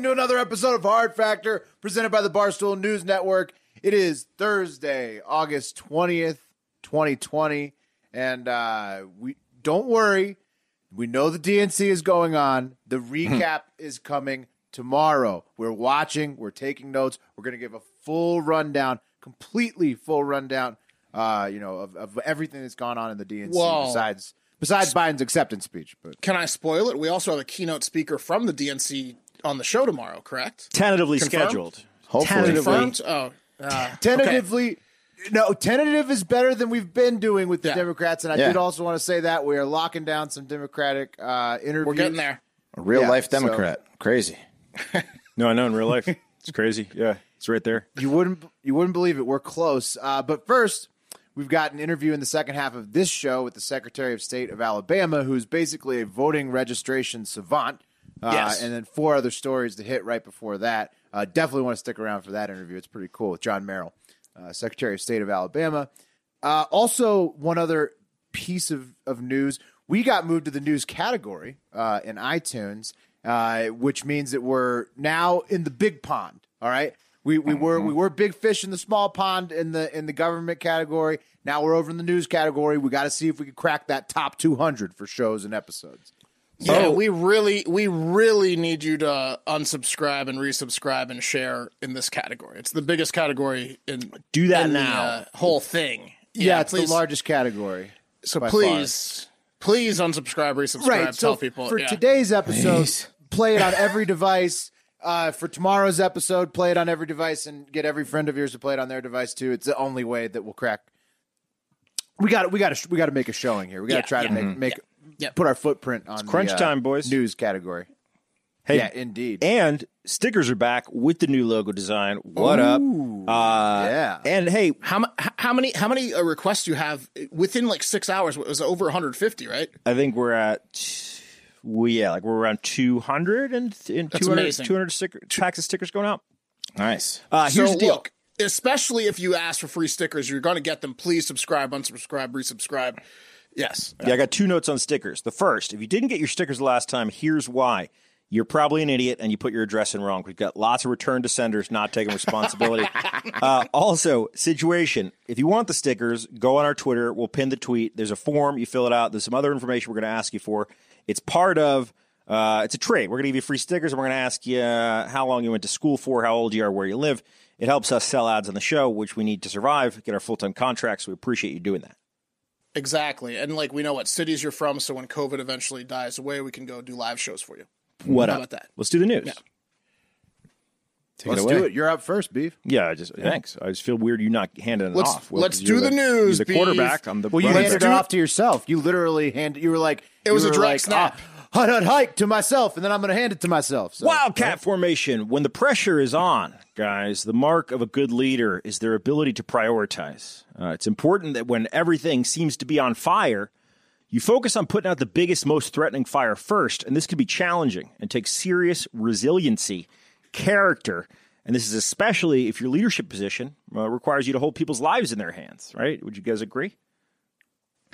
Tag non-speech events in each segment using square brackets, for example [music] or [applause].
Welcome to another episode of Hard Factor, presented by the Barstool News Network. It is Thursday, August twentieth, twenty twenty, and uh, we don't worry. We know the DNC is going on. The [laughs] recap is coming tomorrow. We're watching. We're taking notes. We're going to give a full rundown, completely full rundown. Uh, you know of, of everything that's gone on in the DNC Whoa. besides besides Biden's acceptance speech. But Can I spoil it? We also have a keynote speaker from the DNC on the show tomorrow, correct? tentatively Confirmed? scheduled. hopefully, Confirmed? Oh, uh, tentatively no tentative is better than we've been doing with the Yeah. democrats and i Yeah. did also want to say that we are locking down some democratic uh interviews we're getting there. A real Yeah, life so- Democrat. Crazy. [laughs] no, I know in real life. It's crazy. Yeah, it's right there. you wouldn't you wouldn't believe it we're close uh but first we've got an interview in the second half of this show with the secretary of state of alabama who's basically a voting registration savant uh, Yes. and then four other stories to hit right before that uh, definitely want to stick around for that interview it's pretty cool with john merrill uh, secretary of state of alabama Uh, also, one other piece of, of news: we got moved to the news category uh, in iTunes, uh, which means that we're now in the big pond. All right, we we were we were big fish in the small pond in the in the government category. Now we're over in the news category. We got to see if we can crack that top 200 for shows and episodes. Yeah, we really, we really need you to unsubscribe and resubscribe and share in this category. It's the biggest category in Do that in the, now. uh, whole thing. Yeah, it's please. the largest category. So by please, please unsubscribe, resubscribe, right. tell So people. for yeah. today's episode, play it on every [laughs] device. Uh, for tomorrow's episode, play it on every device and get every friend of yours to play it on their device too. It's the only way that we'll crack. We got we got to we got to make a showing here. We got to Yeah, try to yeah, make make yeah. put our footprint on crunch the, uh, time, boys. News category. Hey, yeah, indeed. and stickers are back with the new logo design. What up? Uh, yeah. And hey, How, mu- h- how many how many uh, requests do you have within like six hours? It was over 150, right? I think we're at. We yeah, like we're around two hundred and, and That's 200, amazing. 200 sticker, packs of stickers going out. Nice. Uh, here's so the deal. look, especially if you ask for free stickers, you're going to get them. Please subscribe, unsubscribe, resubscribe. Yes. Yeah, I got two notes on stickers. The first, if you didn't get your stickers the last time, here's why. You're probably an idiot and you put your address in wrong. We've got lots of return to senders not taking responsibility. [laughs] uh, also, situation. If you want the stickers, go on our Twitter. We'll pin the tweet. There's a form. You fill it out. There's some other information we're going to ask you for. It's part of. Uh, it's a trade. We're going to give you free stickers, and we're going to ask you uh, how long you went to school for, how old you are, where you live. It helps us sell ads on the show, which we need to survive, get our full time contracts. We appreciate you doing that. Exactly. And like we know what cities you're from, so when COVID eventually dies away, we can go do live shows for you. What How up? about that? Let's do the news. Yeah. Take Let's it away. do it. You're up first, beef. Yeah, I just thanks. I just feel weird you not handing it Let's- off. Will, let's 'cause you're do the news, You're the Beef. quarterback. I'm the Well, you running handed it back. off to yourself. You literally handed. You were like, It was you a were direct like, snap. "Ah, hut hut hike to myself, and then I'm going to hand it to myself. So, Wildcat formation. When the pressure is on, guys, the mark of a good leader is their ability to prioritize. Uh, it's important that when everything seems to be on fire, you focus on putting out the biggest, most threatening fire first. And this can be challenging and take serious resiliency, character. And this is especially if your leadership position uh, requires you to hold people's lives in their hands, right? Would you guys agree?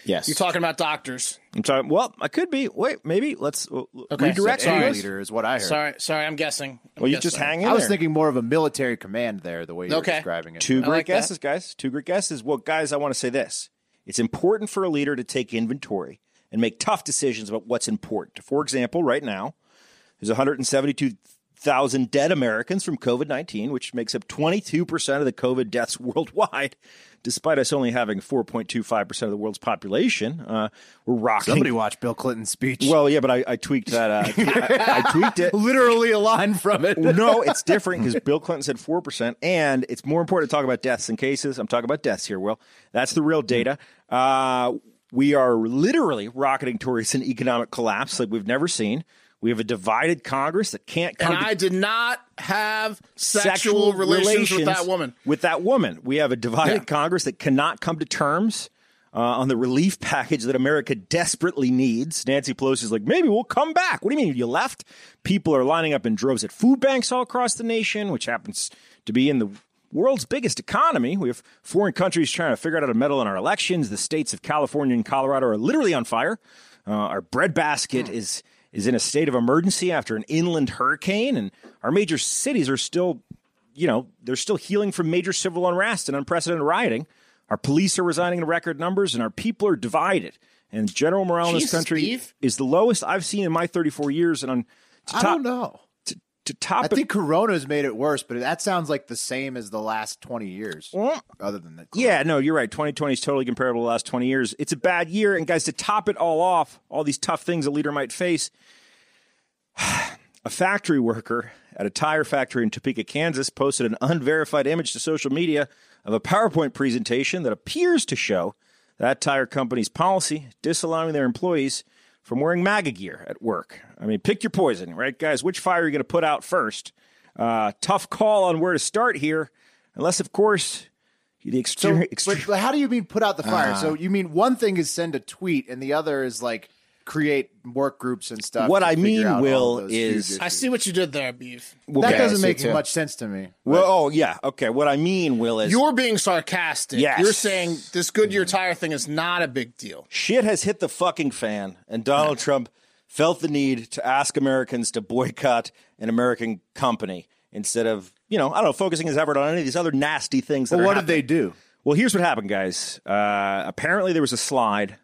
Yes. You're talking about doctors. I'm talking. Well, I could be. Wait, maybe let's uh, Okay, redirect. so- you Any guys. leader is what I heard. Sorry, sorry, I'm guessing. I'm Well, you guessing. just hang in I was there. thinking more of a military command there, the way you Okay. describing it. Two great like that. guesses, guys. Two great guesses. Well, guys, I want to say this: it's important for a leader to take inventory and make tough decisions about what's important. For example, right now, There's 172,000 dead Americans from COVID 19, which makes up 22% of the COVID deaths worldwide. Despite us only having 4.25% of the world's population, uh, we're rocking. Somebody watch Bill Clinton's speech. Well, yeah, but I, I tweaked that. Uh, I, I tweaked it. [laughs] literally a line from it. no, it's different because Bill Clinton said 4%. And it's more important to talk about deaths than cases. I'm talking about deaths here, Will. That's the real data. Uh, we are literally rocketing towards an economic collapse like we've never seen. We have a divided Congress that can't come And I did not have sexual, relations, with that woman. With that woman, we have a divided Yeah. Congress that cannot come to terms uh, on the relief package that America desperately needs. Nancy Pelosi's like, maybe we'll come back. What do you mean you left? People are lining up in droves at food banks all across the nation, which happens to be in the world's biggest economy. We have foreign countries trying to figure out how to meddle in our elections. The states of California and Colorado are literally on fire. Uh, our bread basket is is in a state of emergency after an inland hurricane, and our major cities are still, you know, they're still healing from major civil unrest and unprecedented rioting. Our police are resigning in record numbers, and our people are divided. And general morale in this country Steve. is the lowest I've seen in my 34 years. And on I top, don't know. To, to top I it- think Corona's made it worse, but that sounds like the same as the last 20 years. Other than that. Yeah, no, you're right. 2020 is totally comparable to the last 20 years. It's a bad year. And guys, to top it all off, all these tough things a leader might face, [sighs] a factory worker at a tire factory in Topeka, Kansas posted an unverified image to social media of a PowerPoint presentation that appears to show that tire company's policy disallowing their employees from wearing MAGA gear at work. I mean, pick your poison, right, guys? Which fire are you going to put out first? Uh, tough call on where to start here, unless, of course, the So, extreme. but, extreme but how do you mean put out the fire? Uh. so you mean one thing is send a tweet, and the other is like create work groups and stuff. What I mean, Will, is- I see what you did there, Beef. that doesn't make too. much sense to me. Well, oh yeah, okay. What I mean, Will, is You're being sarcastic. Yes. You're saying this Goodyear tire thing is not a big deal. shit has hit the fucking fan, and Donald Trump felt the need to ask Americans to boycott an American company instead of, you know, I don't know, focusing his effort on any of these other nasty things. That Well, are what did they do? Well, here's what happened, guys. Uh, apparently, there was a slide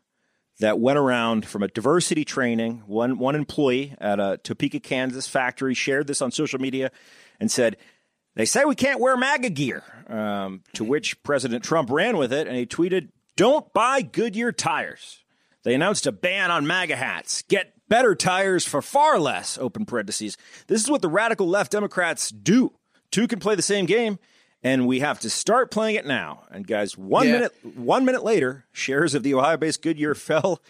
that went around from a diversity training. One one employee at a Topeka, Kansas factory shared this on social media and said, "They say we can't wear MAGA gear." Um, to which President Trump ran with it, and he tweeted, "Don't buy Goodyear tires." They announced a ban on MAGA hats. Get better tires for far less. Open parentheses. This is what the radical left Democrats do. Two can play the same game, and we have to start playing it now. And guys, one Yeah. minute one minute later, shares of the Ohio-based Goodyear [laughs] fell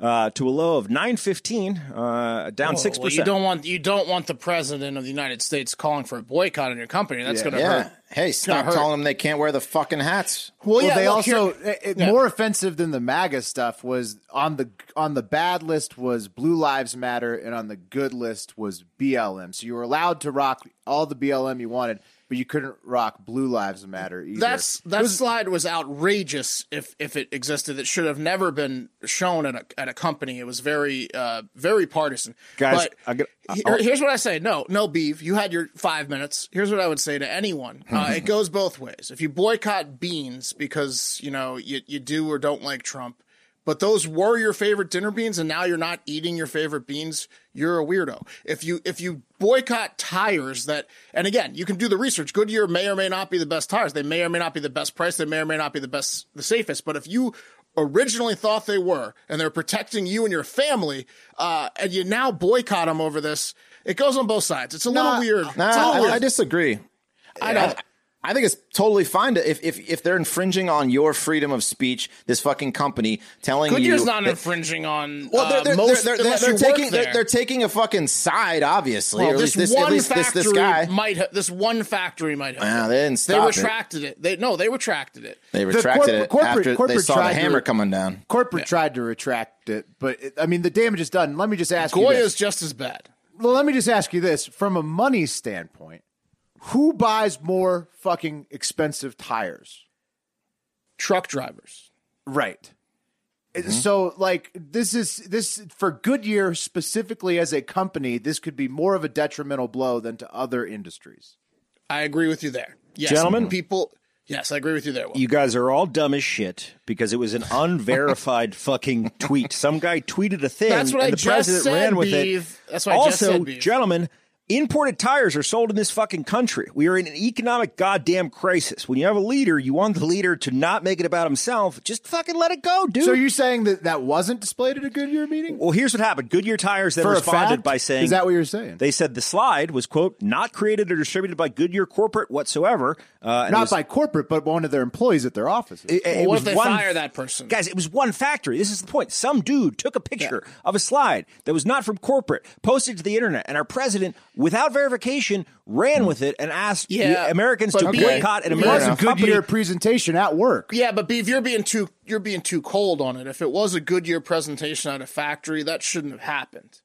uh, to a low of nine fifteen, uh, down six Well, you percent. don't want you don't want the president of the United States calling for a boycott on your company. That's going to Yeah. hurt. Hey, stop hurt. telling them they can't wear the fucking hats. Well, Well, yeah. they look, also it, Yeah. more offensive than the MAGA stuff was on the on the bad list was Blue Lives Matter, and on the good list was BLM. So you were allowed to rock all the BLM you wanted, but you couldn't rock Blue Lives Matter either. That's that slide was outrageous. If if it existed, it should have never been shown at a at a company. It was very uh very partisan. Guys, But I get- here- here's what I say. No, no beef. You had your five minutes. Here's what I would say to anyone. [laughs] Uh, it goes both ways. If you boycott beans because you know you you do or don't like Trump. But those were your favorite dinner beans, and now you're not eating your favorite beans. You're a weirdo. If you if you boycott tires that, and again, you can do the research. Goodyear may or may not be the best tires. They may or may not be the best price. They may or may not be the best, the safest. But if you originally thought they were, and they're protecting you and your family, uh, and you now boycott them over this, it goes on both sides. It's a little weird. Nah, it's a little I, weird. I disagree. I don't. I think it's totally fine to if, if if they're infringing on your freedom of speech, this fucking company telling Goodyear's you not that- infringing on Well, they're, uh, they're, most they're, they're, they're you work taking they're, they're taking a fucking side, obviously. Well, at this least this one at least this factory this guy. might have this one factory might have. Well, they didn't They stop it. retracted it. They no, they retracted it. They retracted corporate- it corporate- after they saw the tried to- hammer coming down. corporate tried to retract it, but it, I mean the damage is done. Let me just ask you Goya's this. just as bad. Well, let me just ask you this: from a money standpoint, who buys more fucking expensive tires? Truck drivers. Right. Mm-hmm. So like this is this for Goodyear specifically as a company, this could be more of a detrimental blow than to other industries. I agree with you there. Yes, Gentlemen? people. Yes, I agree with you there. Will. You guys are all dumb as shit because it was an unverified [laughs] fucking tweet. Some guy tweeted a thing That's what and I the just president said, ran with Beeve. it. That's what I also, just said, Beeve. gentlemen, imported tires are sold in this fucking country. We are in an economic goddamn crisis. When you have a leader, you want the leader to not make it about himself. Just fucking let it go, dude. So you're saying that that wasn't displayed at a Goodyear meeting? well, here's what happened. Goodyear Tires then For responded by saying, Is that what you're saying? They said the slide was quote not created or distributed by Goodyear corporate whatsoever. Uh, and Not was- by corporate, but one of their employees at their offices. It, it Well, what was if they one, fire that person? Guys, it was one factory. This is the point. Some dude took a picture of a slide that was not from corporate, posted to the internet, and our president, without verification, ran with it and asked Yeah, Americans but to be- boycott an it it was American a company. Goodyear presentation at work. Yeah, but Beeve, you're being too you're being too cold on it. If it was a Goodyear presentation at a factory, that shouldn't have happened.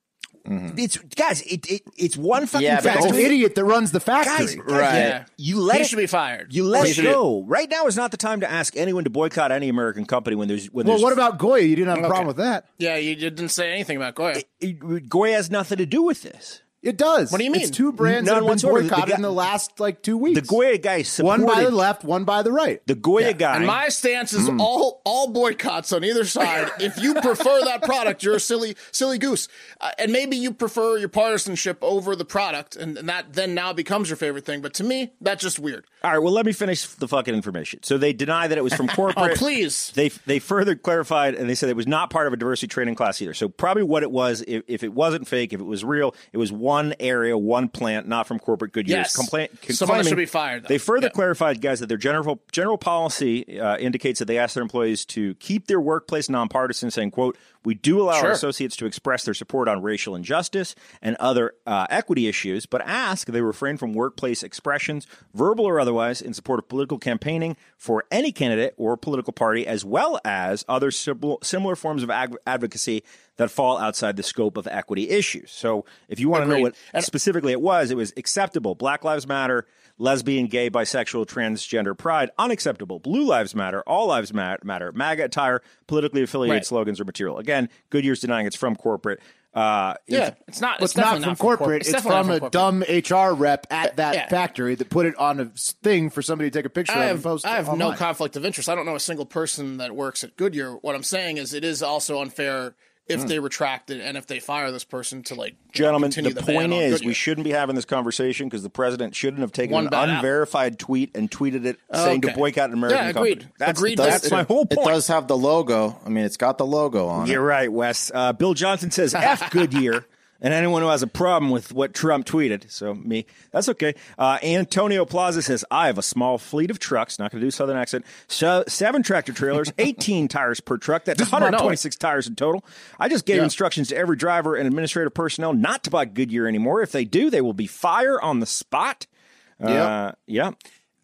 Mm-hmm. It's guys, it, it it's one fucking Yeah, but That's the idiot that runs the factory. Guys, Right. Yeah, You let he it- should be fired. You let it should- go. Right now is not the time to ask anyone to boycott any American company when there's when well, there's what about Goya? You didn't have a Okay. problem with that. Yeah, you didn't say anything about Goya. it, Goya has nothing to do with this. It does. What do you mean? It's two brands None that have been whatsoever. The boycotted guy- in the last like two weeks. The Goya guy supported one by the left, one by the right. the Goya guy. And my stance is Hmm. all all boycotts on either side. [laughs] if you prefer that product, you're a silly silly goose. Uh, and maybe you prefer your partisanship over the product, and, and that then now becomes your favorite thing. But to me, that's just weird. All right, well, let me finish the fucking information. So they deny that it was from [laughs] corporate. Oh, please. They they further clarified and they said it was not part of a diversity training class either. So probably what it was, if, if it wasn't fake, if it was real, it was one area, one plant, not from corporate Goodyear. Yes. Complaint. Someone should be fired, though. They further Yeah. clarified, guys, that their general general policy uh, indicates that they ask their employees to keep their workplace nonpartisan, saying, "quote We do allow Sure. our associates to express their support on racial injustice and other uh, equity issues, but ask they refrain from workplace expressions, verbal or otherwise, in support of political campaigning for any candidate or political party, as well as other sim- similar forms of ag- advocacy that fall outside the scope of equity issues. So, if you want to know Agreed. what specifically it was, it was acceptable. Black Lives Matter, lesbian, gay, bisexual, transgender pride, unacceptable. Blue Lives Matter, all lives matter. MAGA attire, politically affiliated Right. slogans or material. Again, Goodyear's denying it's from corporate. Uh, Yeah, it's not. It's, It's, not definitely from corporate. It's, definitely from not a dumb HR rep at that Yeah. factory that put it on a thing for somebody to take a picture I of and post. I have no conflict of interest. I don't know a single person that works at Goodyear. What I'm saying is, it is also unfair if they retract it and if they fire this person to like Gentlemen, continue the, the, point on is, Goodyear. we shouldn't be having this conversation because the president shouldn't have taken One an bad apple. unverified tweet and tweeted it saying to boycott an American Yeah, agreed. company. That's, Agreed. That's, That's my whole point It does have the logo. I mean, it's got the logo on You're it. right, Wes. Uh, Bill Johnson says F Goodyear. [laughs] And anyone who has a problem with what Trump tweeted, so me, that's okay. Uh, Antonio Plaza says, I have a small fleet of trucks, not going to do Southern accent, so seven tractor trailers, [laughs] 18 tires per truck. That's 126 tires in total. I just gave instructions to every driver and administrative personnel not to buy Goodyear anymore. If they do, they will be fire on the spot. Uh, yeah.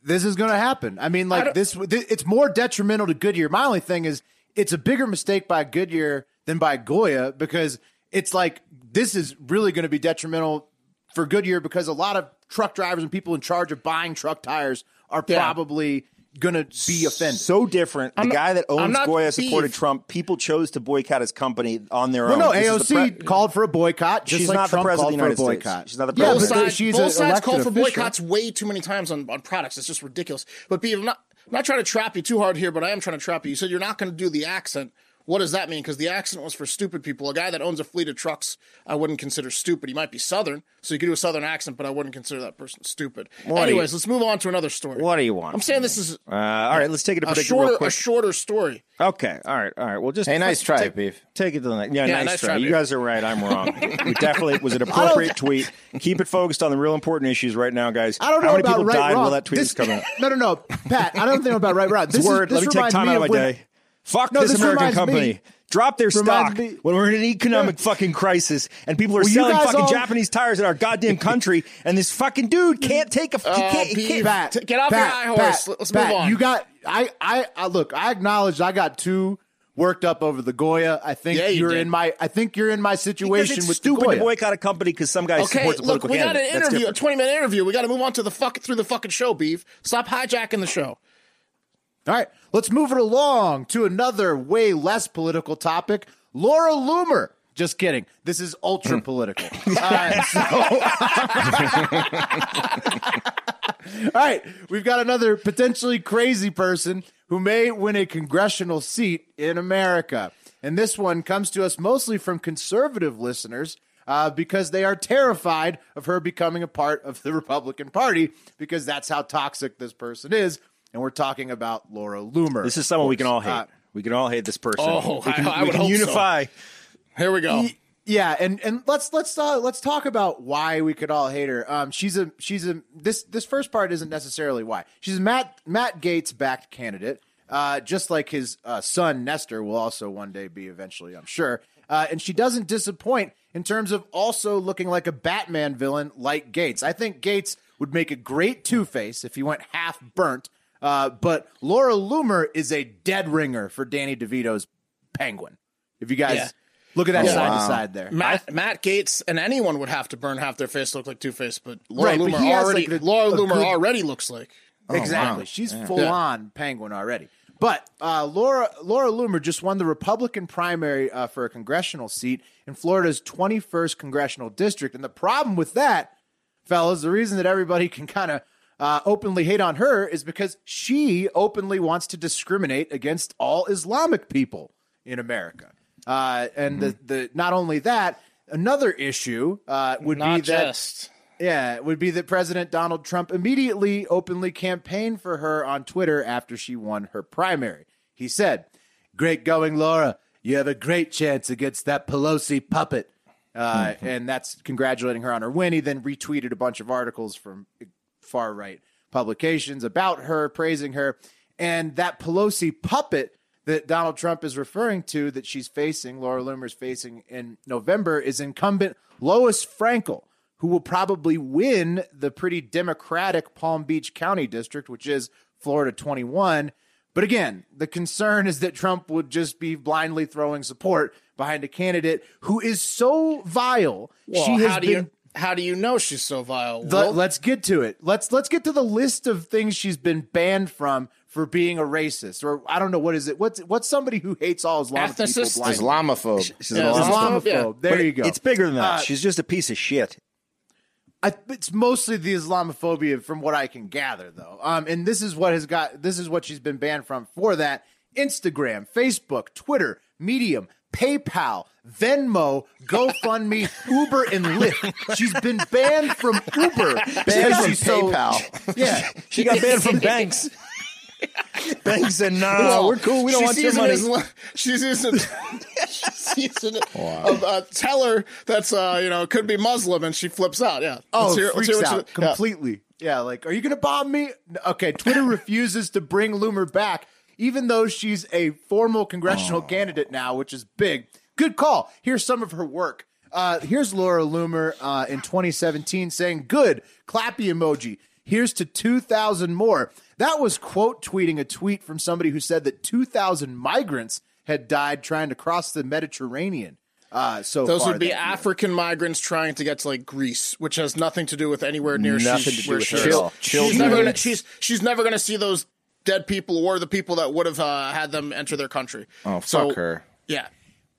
this is going to happen. I mean, like don't- this, th- it's more detrimental to Goodyear. My only thing is, it's a bigger mistake by Goodyear than by Goya because it's like this is really going to be detrimental for Goodyear because a lot of truck drivers and people in charge of buying truck tires are Yeah. probably going to be offended. So different. The I'm guy that owns not Goya supported beef. Trump. People chose to boycott his company on their well, own. no, This AOC pre- called for a boycott. Just She's like not the president of the United States. boycott. She's not the Yeah, both sides, she's both sides elected call for official. boycotts way too many times on, on products. It's just ridiculous. But B, I'm not, I'm not trying to trap you too hard here, but I am trying to trap you. You said you're not going to do the accent. What does that mean? Because the accent was for stupid people. A guy that owns a fleet of trucks, I wouldn't consider stupid. He might be Southern, so you could do a Southern accent, but I wouldn't consider that person stupid. do you- Anyways, let's move on to another story. What do you want? I'm saying this is Uh, all right, let's take it to a prediction real shorter, quick. a shorter story. okay, all right, all right. Well, just Hey, nice try, take, Beef. Take it to the next. Yeah, Yeah, nice, nice try. try, You guys are right. I'm wrong. [laughs] it definitely was an appropriate tweet. Keep it focused on the real important issues right now, guys. I don't know How many about people right died wrong. while that tweet This- was coming out? [laughs] No, no, no, Pat. I don't think about right wrong. This is- Word. this Let me take time out of my of when- day. Fuck No, this, this American company. me- Drop their reminds stock me- when we're in an economic fucking crisis and people are Well, selling fucking all- Japanese tires in our goddamn country, and this fucking dude can't take a. he Oh, can't, Pete, can't- Pat, T- get off Pat, your high horse. Pat, Let's Pat, move on. You got I, I I look, I acknowledge I got too worked up over the Goya. I think Yeah, you are did. in my I think you're in my Because situation it's with stupid the to boycott a company because some guy Okay, supports a look, political we got an interview, a 20 minute interview. We got to move on to the fuck through the fucking show, beef. Stop hijacking the show. All right, let's move it along to another way less political topic. Laura Loomer. Just kidding. This is ultra political. [laughs] Uh, so, [laughs] right, we've got another potentially crazy person who may win a congressional seat in America. And this one comes to us mostly from conservative listeners uh, because they are terrified of her becoming a part of the Republican Party because that's how toxic this person is. And we're talking about Laura Loomer. This is someone we can all hate. Uh, we can all hate this person. Oh, we can, I- I we would can hope so. unify. Here we go. Yeah, and and let's let's uh, let's talk about why we could all hate her. Um, she's a she's a this this first part isn't necessarily why she's a Matt Matt Gaetz backed candidate. Uh, just like his uh, son Nestor will also one day be eventually, I'm sure. Uh, and she doesn't disappoint in terms of also looking like a Batman villain like Gaetz. I think Gaetz would make a great Two Face if he went half burnt. Uh, but Laura Loomer is a dead ringer for Danny DeVito's Penguin. If you guys Yeah. look at that Yeah. side to side there, Matt, Matt Gaetz and anyone would have to burn half their face to look like Two Face, but Laura Right, Loomer he has, already like, the- Laura a Loomer good- already looks like. exactly. wow. She's full Yeah. on penguin already. But uh, Laura Laura Loomer just won the Republican primary uh, for a congressional seat in Florida's 21st congressional district, and the problem with that, fellas, the reason that everybody can kind of uh, openly hate on her is because she openly wants to discriminate against all Islamic people in America. Uh, and the, the not only that, another issue uh, would Not be that just. yeah, it would be that President Donald Trump immediately openly campaigned for her on Twitter after she won her primary. He said, Great going, Laura. You have a great chance against that Pelosi puppet. Uh, and that's congratulating her on her win. He then retweeted a bunch of articles from far right publications about her, praising her. And that Pelosi puppet that Donald Trump is referring to that she's facing, Laura Loomer's facing in November, is incumbent Lois Frankel, who will probably win the pretty Democratic Palm Beach County District, which is Florida 21. But again, the concern is that Trump would just be blindly throwing support behind a candidate who is so vile. Well, she has how do been you how do you know she's so vile? the- Well, let's get to it. Let's let's get to the list of things she's been banned from for being a racist, or I don't know what is it. What's what's somebody who hates all Islamic Ethnicist? people? blindly? Islamophobe. She's Yeah, an Islamophobe. Islamophobe. yeah. There But you go. It's bigger than that. Uh, She's just a piece of shit. I, it's mostly the Islamophobia, from what I can gather, though. Um, and this is what has got. This is what she's been banned from. For that, Instagram, Facebook, Twitter, Medium, PayPal, Venmo, GoFundMe, Uber, and Lyft. She's been banned from Uber. Banned because from she's so- PayPal. yeah, She got banned from banks. banks said, no, Well, we're cool. We don't want she's your using money. Isla- she's using, [laughs] she's using a, a teller that's uh you know could be Muslim and she flips out. Yeah. Oh, Let's hear- let's freaks hear out she- yeah. completely. Yeah. like, are you going to bomb me? Okay, Twitter refuses to bring Loomer back, even though she's a formal congressional candidate now, which is big. Good call. Here's some of her work. Uh, here's Laura Loomer uh, in 2017 saying, "Good, clappy emoji." Here's to 2,000 more. That was quote tweeting a tweet from somebody who said that 2,000 migrants had died trying to cross the Mediterranean. Uh, so Those would be that year. African migrants trying to get to like Greece, which has nothing to do with anywhere near Nothing she's, to do with she her is. Chill- she's never gonna she's she's never gonna see those dead people or the people that would have uh, had them enter their country. Oh, fuck So, her. Yeah.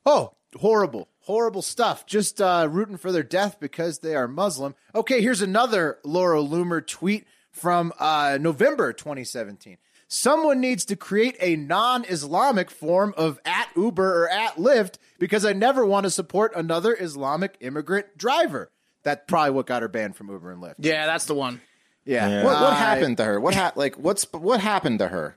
Oh, horrible, horrible stuff. Just uh, rooting for their death because they are Muslim. Okay, here's another Laura Loomer tweet from uh, November 2017. Someone needs to create a non Islamic form of at Uber or at Lyft because I never want to support another Islamic immigrant driver. That's probably what got her banned from Uber and Lyft. Yeah, that's the one. Yeah. What, what I- happened to her? What ha- like what's what happened to her?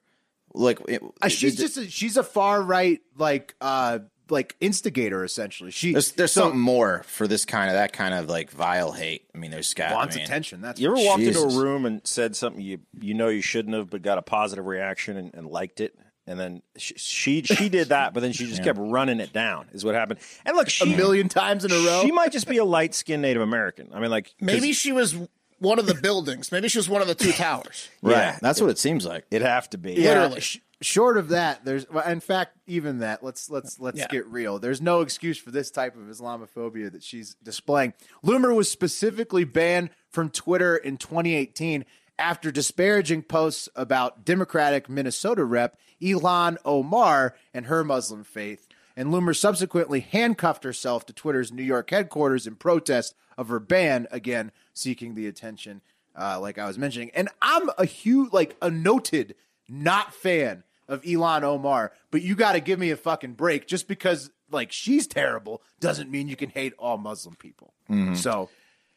Like it, Uh, she's did- just a, she's a far right like uh like instigator essentially. She there's there's so- something more for this kind of that kind of like vile hate. I mean, there's got wants I mean, attention. That's You ever walked Jesus. into a room and said something you you know you shouldn't have, but got a positive reaction and, and liked it, and then she, she she [laughs] did that, but then she just kept running it down. Is what happened. And look, she, a million times in a row. She might just be a light skinned Native American. I mean, like Maybe she was one of the buildings. Maybe she was one of the two towers. Right. Yeah. That's what it seems like. it'd have to be. Yeah, Literally. sh- short of that, there's well, in fact even that. Let's let's let's Yeah. get real. There's no excuse for this type of Islamophobia that she's displaying. Loomer was specifically banned from Twitter in 2018 after disparaging posts about Democratic Minnesota rep Ilhan Omar and her Muslim faith. And Loomer subsequently handcuffed herself to Twitter's New York headquarters in protest of her ban, again seeking the attention uh, like I was mentioning. And I'm a huge, like a noted not fan of Ilhan Omar, but you got to give me a fucking break. Just because like she's terrible doesn't mean you can hate all Muslim people. So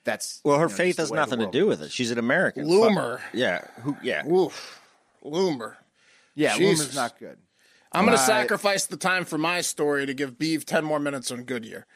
that's Well, her you know, faith has nothing to do with it. She's an American. Loomer. Fuck- Yeah. Who? Yeah. Oof. Loomer. Yeah, Jesus. Loomer's not good. I'm going to Uh, sacrifice the time for my story to give Beeve 10 more minutes on Goodyear.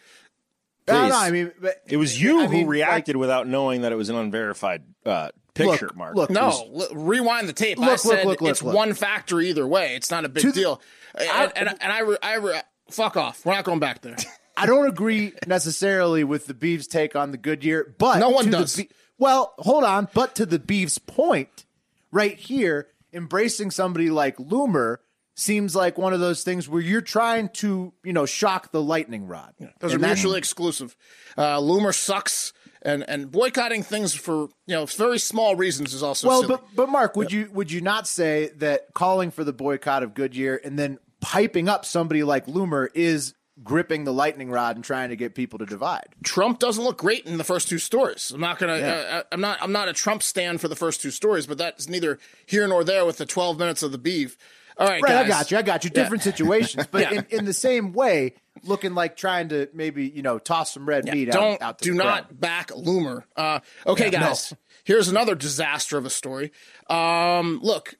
No, Please. no, I mean, but, It was you I who mean, reacted without knowing that it was an unverified uh, picture, look, Mark. Look, No, there's- l- rewind the tape. Look, look, said look, look, it's look. one factor either way. It's not a big To the- deal. I- and, and, and I, re, I re, fuck off. We're not going back there. [laughs] I don't agree necessarily with the Beeves' take on the Goodyear, but No one does. Be- well, hold on, but to the Beeves' point, right here, embracing somebody like Loomer seems like one of those things where you're trying to, you know, shock the lightning rod. Those are And that's- mutually exclusive. Uh, Loomer sucks, and and boycotting things for you know very small reasons is also Well, silly. but but Mark, would you would you not say that calling for the boycott of Goodyear and then piping up somebody like Loomer is gripping the lightning rod and trying to get people to divide? Trump doesn't look great in the first two stories. I'm not gonna. Uh, I'm not. I'm not a Trump stand for the first two stories, but that's neither here nor there with the 12 minutes of the beef. All right, Right, guys. I got you. I got you. Different situations, [laughs] but Yeah. in, in the same way, looking like trying to maybe you know toss some red meat Don't out. out to do the not crowd. back Loomer. Uh, okay, Yeah, no. guys. Here's another disaster of a story. Um, look,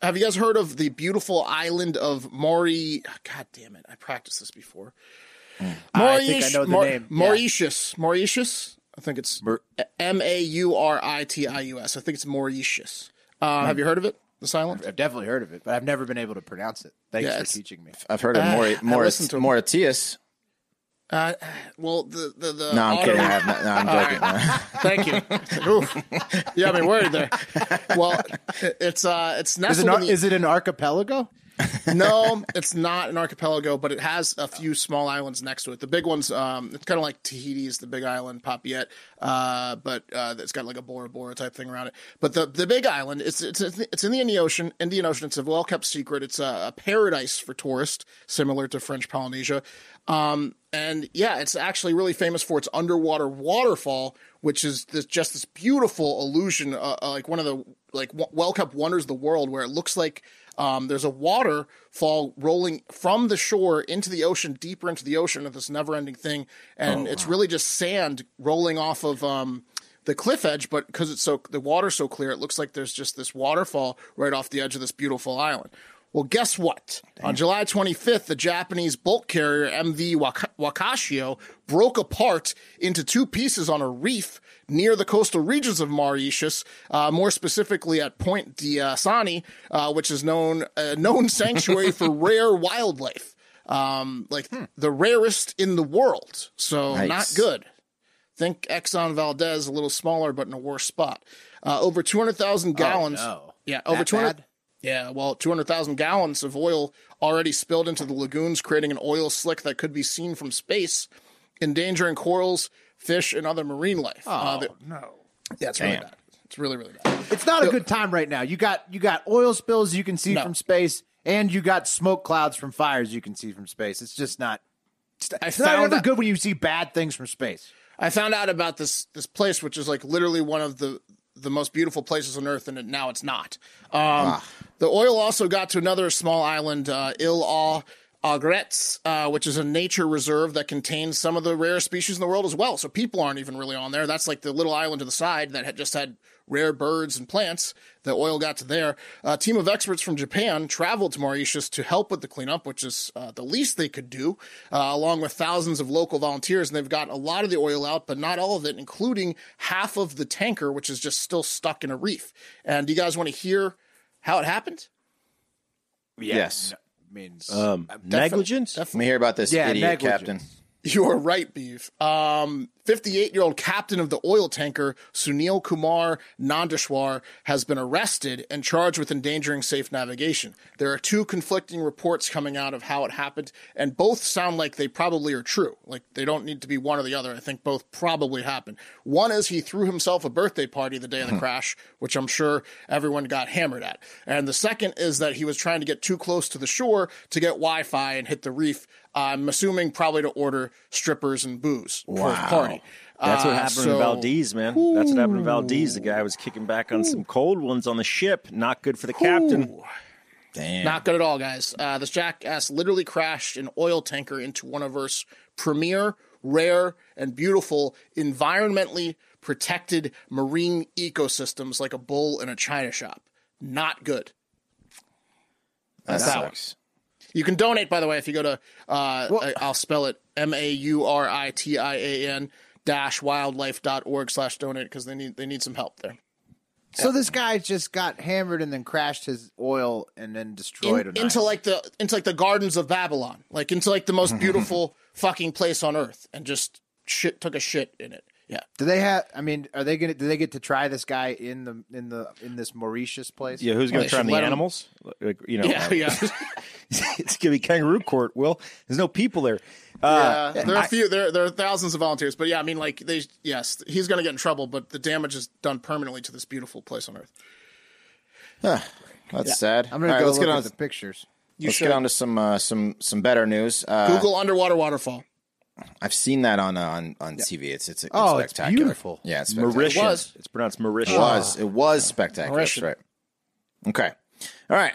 have you guys heard of the beautiful island of Maury? God damn it! I practiced this before. I think I know the Maur- name. Yeah. Mauritius. Mauritius. I think it's M A U R I T I U S. I think it's Mauritius. Uh, Have you heard of it? This island? I've definitely heard of it, but I've never been able to pronounce it. Thanks Yeah, for teaching me. I've heard of Uh, Maury, I Maury, listened to him. Mauritius. Uh, well, the the, the No, I'm auto- kidding. I have not, no, I'm joking. [laughs] Thank you. Oof. You got me worried there. Well, it's uh, it's Is nestled it, ar- the, is it an archipelago? [laughs] no, it's not an archipelago, but it has a few small islands next to it. The big ones, um, it's kind of like Tahiti's the big island, Papeete, uh, but uh, it's got like a Bora Bora type thing around it. But the the big island, it's it's it's in the Indian Ocean. Indian Ocean. It's a well kept secret. It's a, a paradise for tourists, similar to French Polynesia. Um, and yeah, it's actually really famous for its underwater waterfall, which is this, just this beautiful illusion, uh, uh, like one of the like well kept wonders of the world, where it looks like um, there's a waterfall rolling from the shore into the ocean, deeper into the ocean of this never ending thing. And it's really just sand rolling off of um, the cliff edge. But because it's so, the water's so clear, it looks like there's just this waterfall right off the edge of this beautiful island. Well, guess what? On July 25th, the Japanese bulk carrier MV Waka- Wakashio broke apart into two pieces on a reef near the coastal regions of Mauritius, uh, more specifically at Point Diasani, uh, which is known a known [laughs] sanctuary for rare wildlife, um, like the rarest in the world. So Nice. not good. Think Exxon Valdez, a little smaller, but in a worse spot. Uh, over 200,000 gallons. no. Yeah, over That 200. bad? Yeah, well, 200,000 gallons of oil already spilled into the lagoons, creating an oil slick that could be seen from space, endangering corals, fish, and other marine life. Uh, the- no. yeah, it's really bad. It's really, really bad. It's not a good time right now. You got you got oil spills you can see No. from space, and you got smoke clouds from fires you can see from space. It's just not. I It's not found ever that- good when you see bad things from space. I found out about this this place, which is like literally one of the the most beautiful places on earth, and it, now it's not. Um, The oil also got to another small island, uh, Ile aux Aigrettes, uh, which is a nature reserve that contains some of the rare species in the world as well. So people aren't even really on there. That's like the little island to the side that had just had rare birds and plants. The oil got to there. A team of experts from Japan traveled to Mauritius to help with the cleanup, which is uh, the least they could do, uh, along with thousands of local volunteers. And they've got a lot of the oil out, but not all of it, including half of the tanker, which is just still stuck in a reef. And do you guys want to hear how it happened? Yes. means Um, negligence? Let me hear about this Yeah, idiot negligence. captain. You're right, Beef. Um, 58 year old captain of the oil tanker, Sunil Kumar Nandeshwar, has been arrested and charged with endangering safe navigation. There are two conflicting reports coming out of how it happened, and both sound like they probably are true. Like they don't need to be one or the other. I think both probably happened. One is he threw himself a birthday party the day of the hmm. crash, which I'm sure everyone got hammered at. And the second is that he was trying to get too close to the shore to get Wi Fi and hit the reef. I'm assuming probably to order strippers and booze for his party. Money. That's what Uh, happened so- in Valdez, man. That's what happened in Valdez. The guy was kicking back on some cold ones on the ship. Not good for the captain. Damn. Not good at all, guys. Uh, this jackass literally crashed an oil tanker into one of Earth's premier, rare, and beautiful environmentally protected marine ecosystems like a bull in a china shop. Not good. that that sucks. You can donate, by the way, if you go to, uh, I- I'll spell it M A U R I T I A N dash wildlife.org slash donate because they need, they need some help there. So this guy just got hammered and then crashed his oil and then destroyed In- into like the into like the gardens of Babylon, like into like the most [laughs] beautiful fucking place on earth, and just shit took a shit in it. Yeah, Do they have? I mean, are they gonna? Do they get to try this guy in the in the in this Mauritius place? Yeah, who's gonna they try should the let him- animals? Like, you know, yeah, uh, yeah. [laughs] it's going to be kangaroo court. Will there's no people there. Uh, yeah. There are a few. There there are thousands of volunteers, but yeah, I mean, like they. Yes, he's gonna get in trouble, but the damage is done permanently to this beautiful place on earth. That's sad. I'm gonna All right, go let's look get on. at the pictures. You let's should get on to some uh, some some better news. Uh, Google underwater waterfall. I've seen that on uh, on on TV. It's it's, it's Oh, it's spectacular. beautiful. Yeah, it's spectacular. Mauritius. It was. It's pronounced Mauritius. It was. It was spectacular. That's right. Okay. All right.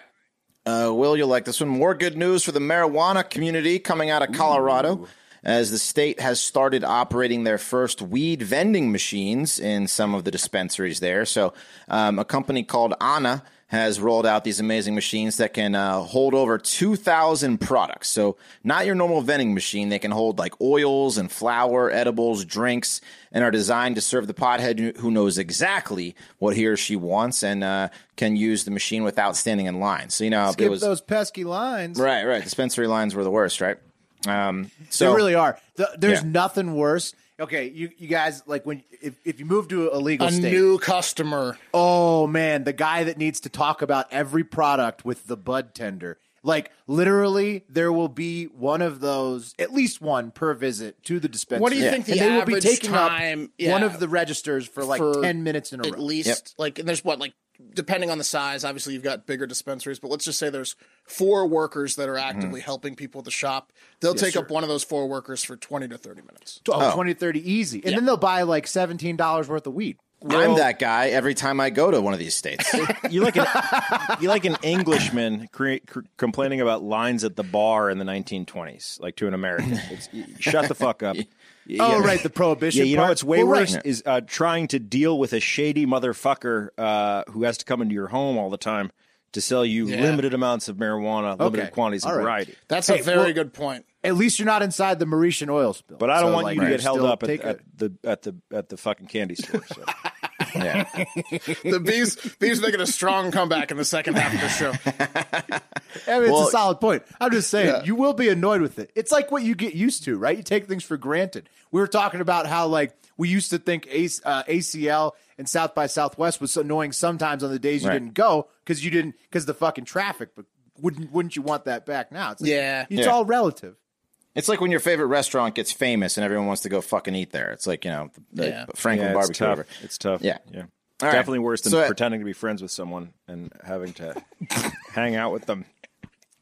Uh, Will, you'll like this one. More good news for the marijuana community coming out of Colorado. As the state has started operating their first weed vending machines in some of the dispensaries there. So, um, a company called Anna has rolled out these amazing machines that can uh, hold over 2,000 products. So, not your normal vending machine. They can hold like oils and flour, edibles, drinks, and are designed to serve the pothead who knows exactly what he or she wants and uh, can use the machine without standing in line. So, you know, Skip it was. those pesky lines. Right, right. Dispensary lines were the worst, right? Um, so they really are. The, there's Yeah. nothing worse. Okay, you you guys like when if, if you move to a legal A state. new customer. oh man, the guy that needs to talk about every product with the bud tender. Like literally, there will be one of those, at least one per visit to the dispensary. What do you think the and they will be average taking time- up yeah, one of the registers for like for ten minutes in a row. at least like and there's what like depending on the size obviously you've got bigger dispensaries but let's just say there's four workers that are actively mm-hmm. helping people at the shop they'll take up one of those four workers for 20 to 30 minutes Oh, 20, 30 easy, and then they'll buy like seventeen dollars worth of weed. I'm that guy every time I go to one of these states. [laughs] [laughs] You like an you like an Englishman cre- cr- complaining about lines at the bar in the 1920s, like to an American. It's, shut the fuck up. [laughs] Y- Oh, yeah. right, the prohibition. [laughs] Yeah, you know part. what's way Well, right. worse is uh, trying to deal with a shady motherfucker uh, who has to come into your home all the time to sell you Yeah. limited amounts of marijuana, limited Okay. quantities of right. variety. that's Hey, a very well- good point At least you're not inside the Mauritian oil spill. But I don't So, want like, you to you get held up at, at the at the at the fucking candy store. So. [laughs] yeah. [laughs] the bees bees making a strong comeback in the second half of the show I mean, Well- it's a solid point. I'm just saying, you will be annoyed with it. It's like what you get used to, right? You take things for granted. We were talking about how, like, we used to think AC, uh, ACL and South by Southwest was so annoying sometimes on the days you Right. didn't go because you didn't because the fucking traffic. But wouldn't wouldn't you want that back now? It's like, Yeah. it's Yeah. all relative. It's like when your favorite restaurant gets famous and everyone wants to go fucking eat there. It's like, you know, the Yeah. Franklin yeah, it's barbecue. or tough. whatever. It's tough. Yeah. yeah. All right. Definitely worse than So, pretending to be friends with someone and having to [laughs] hang out with them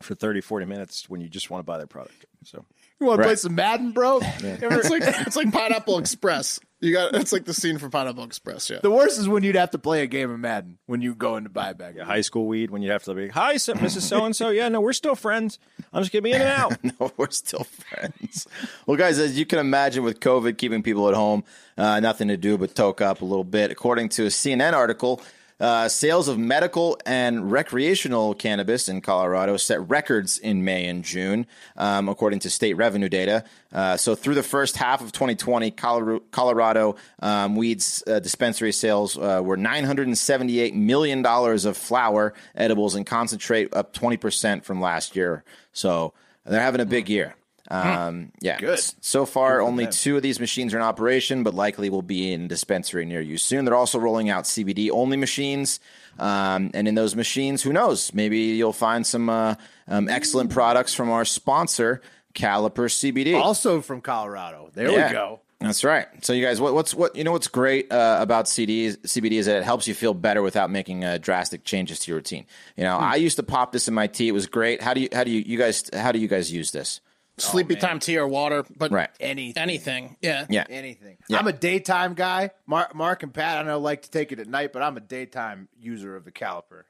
for 30, 40 minutes when you just want to buy their product. So You want to play some Madden, bro? [laughs] it's like it's like pineapple express you got it's like the scene from pineapple express yeah The worst is when you'd have to play a game of Madden when you go into buyback. buy a bag. of high school weed when you have to be, hi, so- Mrs. So and so. Yeah, no, we're still friends. I'm just gonna be in and out. [laughs] no, we're still friends. Well, guys, as you can imagine, with COVID keeping people at home, uh, nothing to do but toke up a little bit. According to a CNN article, uh, sales of medical and recreational cannabis in Colorado set records in May and June, um, according to state revenue data. Uh, so, through the first half of 2020, Colorado, Colorado um, weeds uh, dispensary sales uh, were $978 million of flour, edibles, and concentrate, up 20% from last year. So, they're having a big year. Um, yeah. Good. So far, only two of these machines are in operation, but likely will be in dispensary near you soon. They're also rolling out CBD only machines. Um, and in those machines, who knows? Maybe you'll find some uh, um, excellent products from our sponsor, Caliper CBD. Also from Colorado. There Yeah. we go. That's right. So you guys, what, what's what you know? What's great uh, about CDs, CBD is that it helps you feel better without making uh, drastic changes to your routine. You know, I used to pop this in my tea. It was great. How do you how do you you guys how do you guys use this? Oh, Sleepy time tea or water, but Right. Anything. anything. Yeah. Yeah. Anything. Yeah. I'm a daytime guy. Mark, Mark and Pat, I know like to take it at night, but I'm a daytime user of the caliper.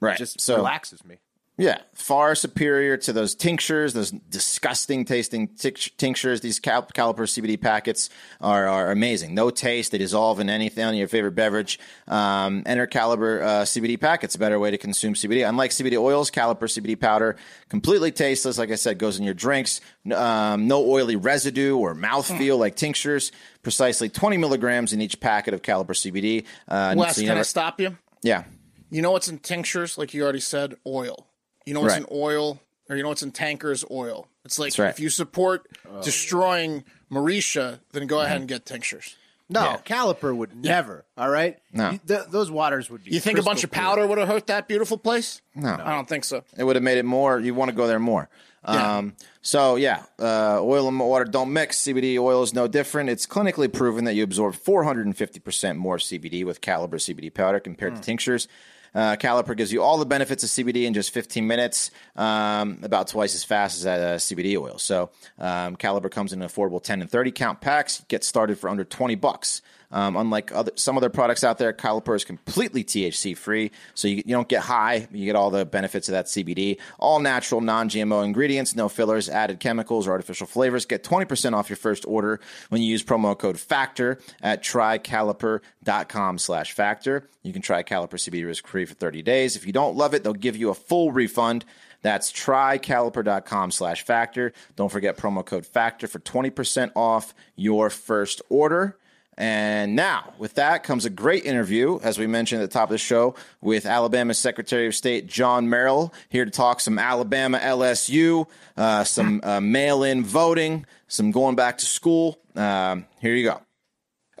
Right. It just so relaxes me. Yeah, far superior to those tinctures, those disgusting tasting tinctures. These cal- caliper CBD packets are, are amazing. No taste. They dissolve in anything, your favorite beverage. Um, enter Caliper uh, CBD packets, a better way to consume CBD. Unlike CBD oils, Caliper CBD powder, completely tasteless. Like I said, goes in your drinks. Um, no oily residue or mouthfeel like tinctures. Precisely 20 milligrams in each packet of Caliper CBD. Uh, Wes, so can I stop you? yeah. You know what's in tinctures? Like you already said, oil. You know what's Right. in oil, or you know what's in tankers? Oil. It's like right. if you support destroying Mauritius, then go Mm-hmm. ahead and get tinctures. No, caliper would never. All right. No. You- th- those waters would be. You think a bunch of clear. powder would have hurt that beautiful place? No. I don't think so. It would have made it more. You want to go there more. Yeah. Um, so yeah, uh, oil and water don't mix. CBD oil is no different. It's clinically proven that you absorb 450% more CBD with Caliper CBD powder compared to tinctures. Uh, Caliper gives you all the benefits of CBD in just 15 minutes, um, about twice as fast as that uh, CBD oil. So um, Caliper comes in affordable 10 and 30 count packs. Get started for under 20 bucks. Um, unlike other, some other products out there, Caliper is completely THC free, so you, you don't get high. You get all the benefits of that CBD. All natural, non GMO ingredients, no fillers, added chemicals, or artificial flavors. Get 20% off your first order when you use promo code FACTOR at trycaliper.com slash factor. You can try Caliper CBD risk free for 30 days. If you don't love it, they'll give you a full refund. That's trycaliper.com slash factor. Don't forget promo code factor for 20% off your first order. And now, with that comes a great interview, as we mentioned at the top of the show, with Alabama Secretary of State John Merrill, here to talk some Alabama LSU, uh, some uh, mail in voting, some going back to school. Um, here you go.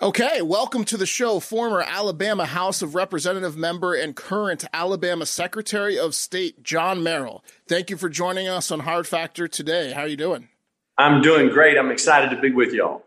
Okay, welcome to the show, former Alabama House of Representative member and current Alabama Secretary of State John Merrill. Thank you for joining us on Hard Factor today. How are you doing? I'm doing great. I'm excited to be with y'all.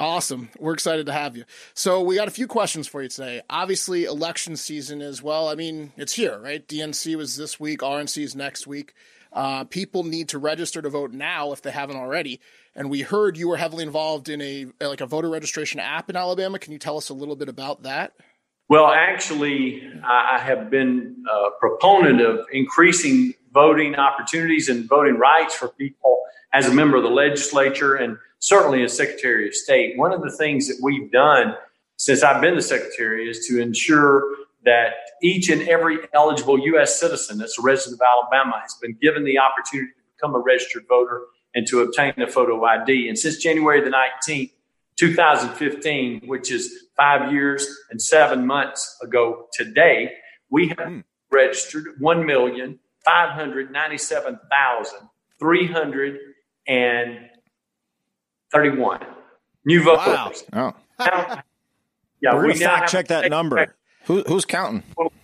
Awesome. We're excited to have you. So, we got a few questions for you today. Obviously, election season is well. I mean, it's here, right? DNC was this week, RNC is next week. Uh, people need to register to vote now if they haven't already. And we heard you were heavily involved in a like a voter registration app in Alabama. Can you tell us a little bit about that? Well, actually, I have been a proponent of increasing voting opportunities and voting rights for people as a member of the legislature and certainly as Secretary of State. One of the things that we've done since I've been the Secretary is to ensure that each and every eligible U.S. citizen that's a resident of Alabama has been given the opportunity to become a registered voter and to obtain a photo ID. And since January the 19th, 2015, which is five years and seven months ago today, we have registered 1,597,331 new voters. Oh, Now, yeah, We're we now fact check that number. record. Who, who's counting?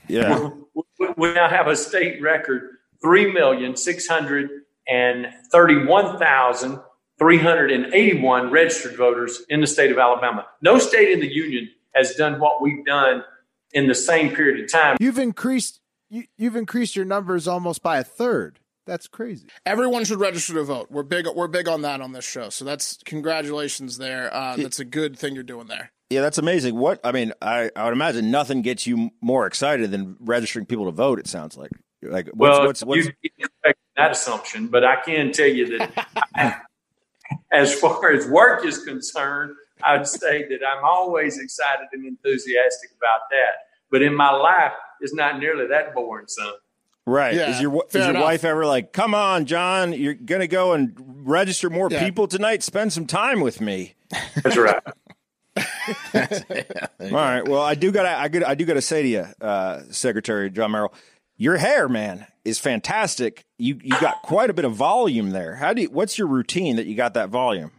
Yeah. We- We now have a state record three million six hundred and thirty-one thousand three hundred and eighty-one registered voters in the state of Alabama. No state in the union has done what we've done in the same period of time. You've increased. You, you've increased your numbers almost by a third. That's crazy. Everyone should register to vote. We're big. We're big on that on this show. So that's congratulations there. Uh, that's a good thing you're doing there. Yeah, that's amazing. What I mean, I, I would imagine nothing gets you more excited than registering people to vote. It sounds like like what's well, what's, what's you can that assumption, but I can tell you that [laughs] as far as work is concerned, I'd say that I'm always excited and enthusiastic about that. But in my life, it's not nearly that boring, son. Right? Yeah, is your is your enough. wife ever like, come on, John, you're gonna go and register more Yeah. people tonight? Spend some time with me. That's right. [laughs] All right. Well, I do got I, I do got to say to you, uh, Secretary John Merrill, your hair, man, is fantastic. You you got quite a bit of volume there. How do you, what's your routine that you got that volume?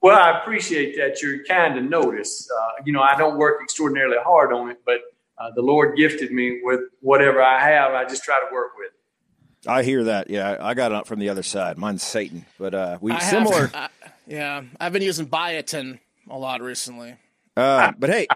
Well, I appreciate that. You're kind to notice. Uh, you know, I don't work extraordinarily hard on it, but uh, the Lord gifted me with whatever I have. I just try to work with. it. I hear that. Yeah, I got it from the other side. Mine's Satan, but uh, we I have- similar. [laughs] I- yeah, I've been using biotin a lot recently. Uh, but hey,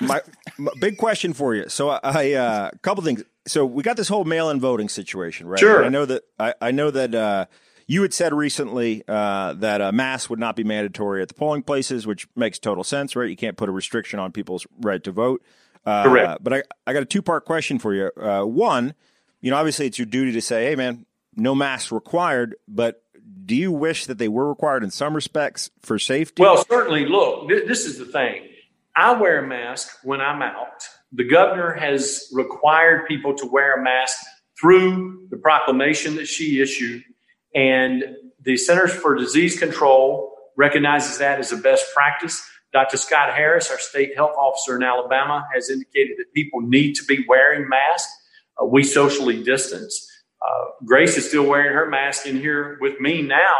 my, my big question for you. So I, uh, a couple things. So we got this whole mail-in voting situation, right? Sure. I know that I, I know that uh, You had said recently uh, that a mask would not be mandatory at the polling places, which makes total sense, right? You can't put a restriction on people's right to vote. Uh, Correct. But I, I got a two part question for you. Uh, one, you know, obviously it's your duty to say, hey, man, no masks required, but do you wish that they were required in some respects for safety? Well, certainly, look, th- this is the thing. I wear a mask when I'm out. The governor has required people to wear a mask through the proclamation that she issued, and the Centers for Disease Control recognizes that as a best practice. Dr. Scott Harris, our state health officer in Alabama, has indicated that people need to be wearing masks. Uh, we socially distance. Uh, Grace is still wearing her mask in here with me now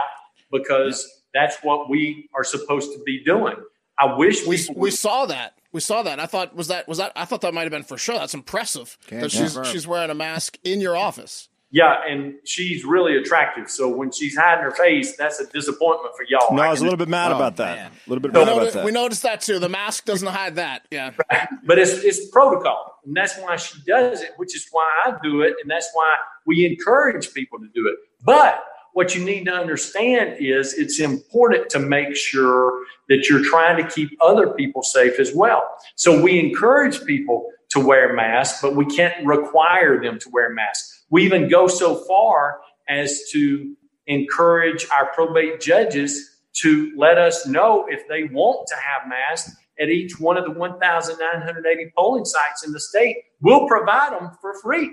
because that's what we are supposed to be doing. I wish We people we saw that. We saw that. I thought was that was that. I thought that might have been for sure. That's impressive Can't that she's confirm. she's wearing a mask in your office. Yeah, and she's really attractive. So when she's hiding her face, that's a disappointment for y'all. no, I I was a little bit mad Oh, about that. man. A little bit We, mad about noticed, that. we noticed that too. The mask doesn't hide that. Yeah. [laughs] but it's it's protocol, and that's why she does it, which is why I do it, and that's why we encourage people to do it. But what you need to understand is it's important to make sure that you're trying to keep other people safe as well. So we encourage people to wear masks, but we can't require them to wear masks. We even go so far as to encourage our probate judges to let us know if they want to have masks at each one of the 1,980 polling sites in the state. We'll provide them for free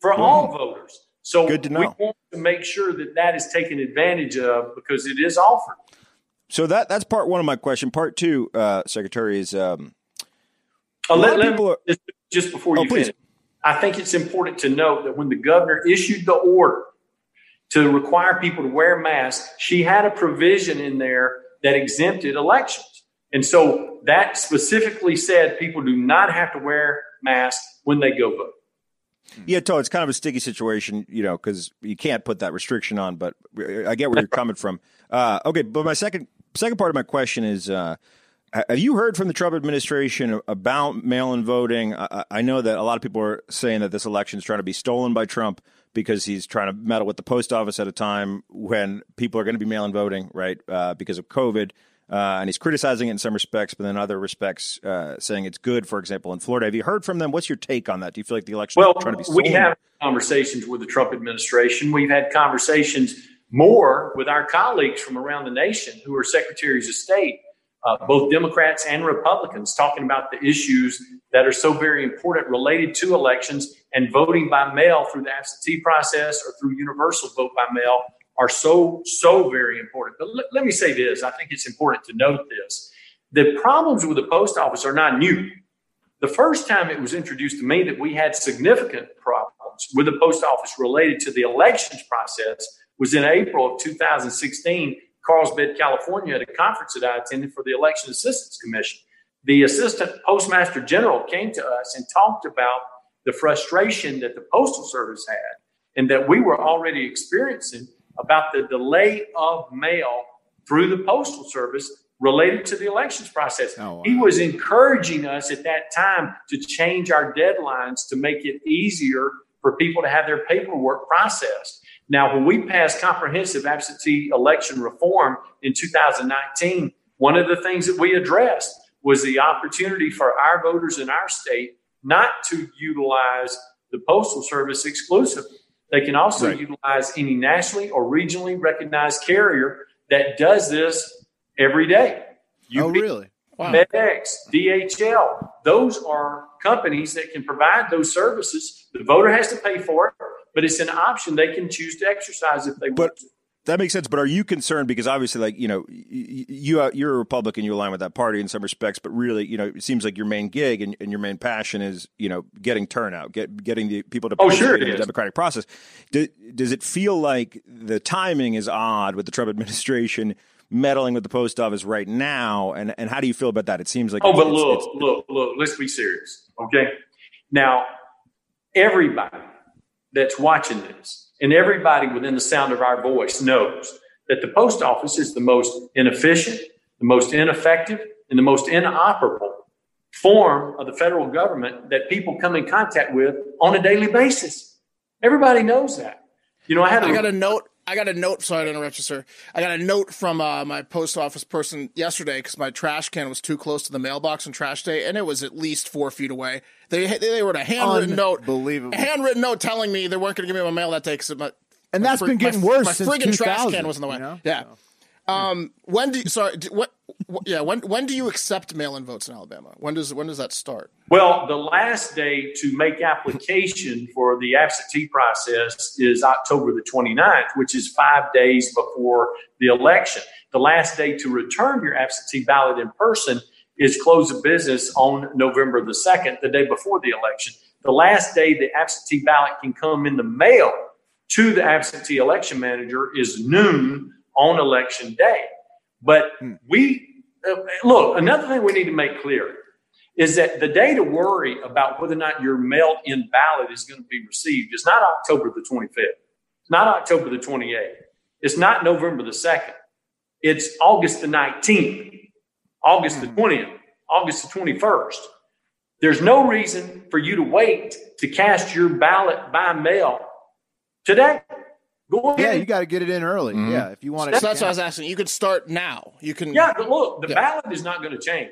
for all voters. So Good to we want to make sure that that is taken advantage of because it is offered. so that that's part one of my question. Part two, uh, Secretary, is um, Uh, let- let me- are- just, just before Oh, you please. finish, I think it's important to note that when the governor issued the order to require people to wear masks, she had a provision in there that exempted elections. And so that specifically said people do not have to wear masks when they go vote. Yeah, Todd, it's kind of a sticky situation, you know, because you can't put that restriction on. But I get where you're [laughs] coming from. Uh, okay, but my second second part of my question is: uh, Have you heard from the Trump administration about mail-in voting? I, I know that a lot of people are saying that this election is trying to be stolen by Trump because he's trying to meddle with the post office at a time when people are going to be mail-in voting, right? Uh, because of COVID. Uh, and he's criticizing it in some respects, but in other respects, uh, saying it's good. For example, in Florida, have you heard from them? What's your take on that? Do you feel like the election Well, is trying to be stolen? we have conversations with the Trump administration. We've had conversations more with our colleagues from around the nation who are secretaries of state, uh, both Democrats and Republicans, talking about the issues that are so very important related to elections and voting by mail through the absentee process or through universal vote by mail are so, so very important. But let, let me say this I think it's important to note this. The problems with the post office are not new. The first time it was introduced to me that we had significant problems with the post office related to the elections process was in April of 2016, Carlsbad, California, at a conference that I attended for the Election Assistance Commission. The assistant postmaster general came to us and talked about the frustration that the Postal Service had and that we were already experiencing about the delay of mail through the Postal Service related to the elections process. Oh, wow. He was encouraging us at that time to change our deadlines to make it easier for people to have their paperwork processed. Now, when we passed comprehensive absentee election reform in 2019, one of the things that we addressed was the opportunity for our voters in our state not to utilize the Postal Service exclusively. They can also Right. utilize any nationally or regionally recognized carrier that does this every day. Oh, really? Wow. FedEx, DHL, those are companies that can provide those services. The voter has to pay for it, but it's an option they can choose to exercise if they But- want to. That makes sense, but are you concerned because obviously, like you know, you uh, you're a Republican, you align with that party in some respects, but really, you know, it seems like your main gig and, and your main passion is you know getting turnout, get getting the people to Oh, sure in the democratic process. Do, does it feel like the timing is odd with the Trump [laughs] administration meddling with the post office right now, and and how do you feel about that? It seems like Oh, but look, look, look, let's be serious. Okay. Now, everybody that's watching this and everybody within the sound of our voice knows that the post office is the most inefficient, the most ineffective, and the most inoperable form of the federal government that people come in contact with on a daily basis. Everybody knows that. You know, I had a I got a note. I got a note. Sorry to interrupt you, sir. I got a note from uh, my post office person yesterday because my trash can was too close to the mailbox on trash day, and it was at least four feet away. They they wrote a handwritten note, Unbelievable. a handwritten note telling me they weren't going to give me my mail that day because my And my that's frig- been getting my, worse My since friggin' trash can was in the way. you know? Yeah. Um. When do you, sorry? Do, what, what? Yeah. When when do you accept mail-in votes in Alabama? When does when does that start? Well, the last day to make application for the absentee process is October the 29th, which is five days before the election. The last day to return your absentee ballot in person is close of business on November the 2nd, the day before the election. The last day the absentee ballot can come in the mail to the absentee election manager is noon on election day. But we, uh, look, another thing we need to make clear is that the day to worry about whether or not your mail in ballot is going to be received is not October the 25th. It's not October the 28th. It's not November the 2nd. It's August the 19th, August the hmm. 20th, August the 21st. There's no reason for you to wait to cast your ballot by mail today. Go ahead. Yeah, you got to get it in early. Mm-hmm. Yeah, if you want So to. that's what I was asking. You could start now. You can. Yeah, but look, the Yeah. ballot is not going to change.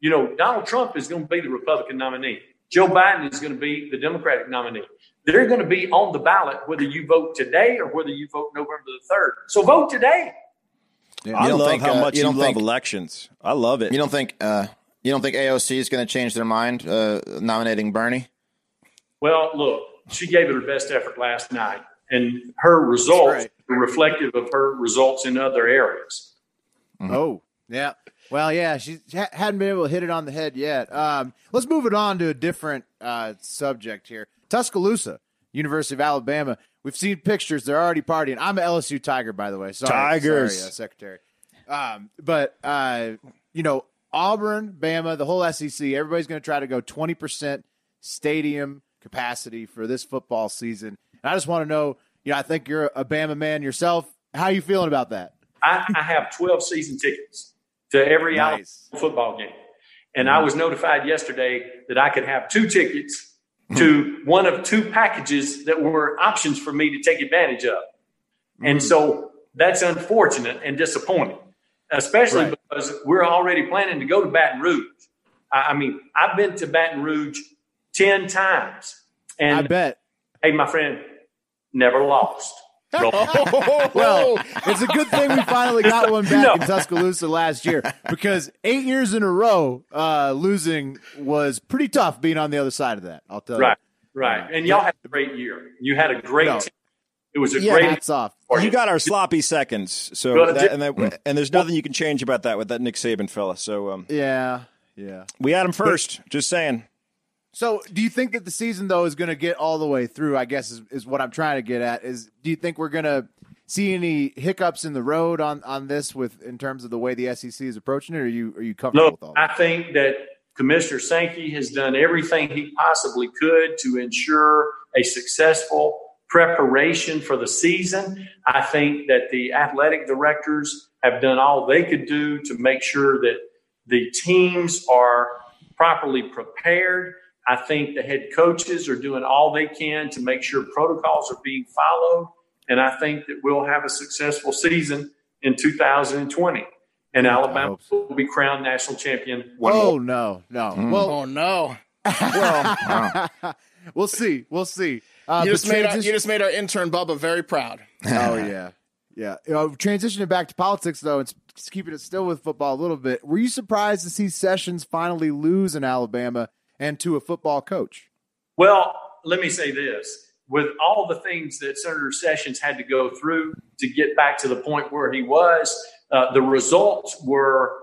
You know, Donald Trump is going to be the Republican nominee. Joe Biden is going to be the Democratic nominee. They're going to be on the ballot whether you vote today or whether you vote November the 3rd. So vote today. I don't love think, how uh, much you you, don't love think- elections. I love it. You don't think uh, you don't think AOC is going to change their mind uh, nominating Bernie? Well, look, she gave it her best effort last night, and her results right. are reflective of her results in other areas. Oh, yeah. Well, yeah, she hadn't been able to hit it on the head yet. Um, let's move it on to a different uh, subject here. Tuscaloosa, University of Alabama. We've seen pictures. They're already partying. I'm an LSU Tiger, by the way. Sorry, Tigers. sorry, uh, Secretary. Um, but uh, you know, Auburn, Bama, the whole SEC. Everybody's going to try to go 20 percent stadium capacity for this football season. And I just want to know. You know, I think you're a Bama man yourself. How are you feeling about that? I, I have 12 season tickets to every Nice. Football game. And I was notified yesterday that I could have two tickets to one of two packages that were options for me to take advantage of. And mm. so that's unfortunate and disappointing, especially Right. because we're already planning to go to Baton Rouge. I, I mean, I've been to Baton Rouge 10 times. And I bet. hey, my friend, never lost. Roll. [laughs] Well, it's a good thing we finally got one back No. in Tuscaloosa last year because eight years in a row, uh, losing was pretty tough being on the other side of that. I'll tell you. Right, right. And y'all had a great year. You had a great No. team. It was a. Yeah, great hats off. for you got our sloppy seconds. So that, and, that, and there's nothing you can change about that with that Nick Saban fella. So um, Yeah, yeah. we had him first. Just saying. So, do you think that the season though is going to get all the way through? I guess is, is what I'm trying to get at. Is do you think we're going to see any hiccups in the road on on this with in terms of the way the SEC is approaching it? Or are you are you comfortable Look, with all? That? I think that Commissioner Sankey has done everything he possibly could to ensure a successful preparation for the season. I think that the athletic directors have done all they could do to make sure that the teams are properly prepared. I think the head coaches are doing all they can to make sure protocols are being followed. And I think that we'll have a successful season in 2020. And Alabama so. will be crowned national champion one oh more. no, no. Well, Oh no! Well [laughs] [laughs] we'll see. We'll see. Uh, You just made our, you just made our intern Bubba very proud. [laughs] oh yeah, yeah. You know, transitioning back to politics though, it's s- keeping it still with football a little bit. Were you surprised to see Sessions finally lose in Alabama and to a football coach? Well, let me say this. With all the things that Senator Sessions had to go through to get back to the point where he was, uh, the results were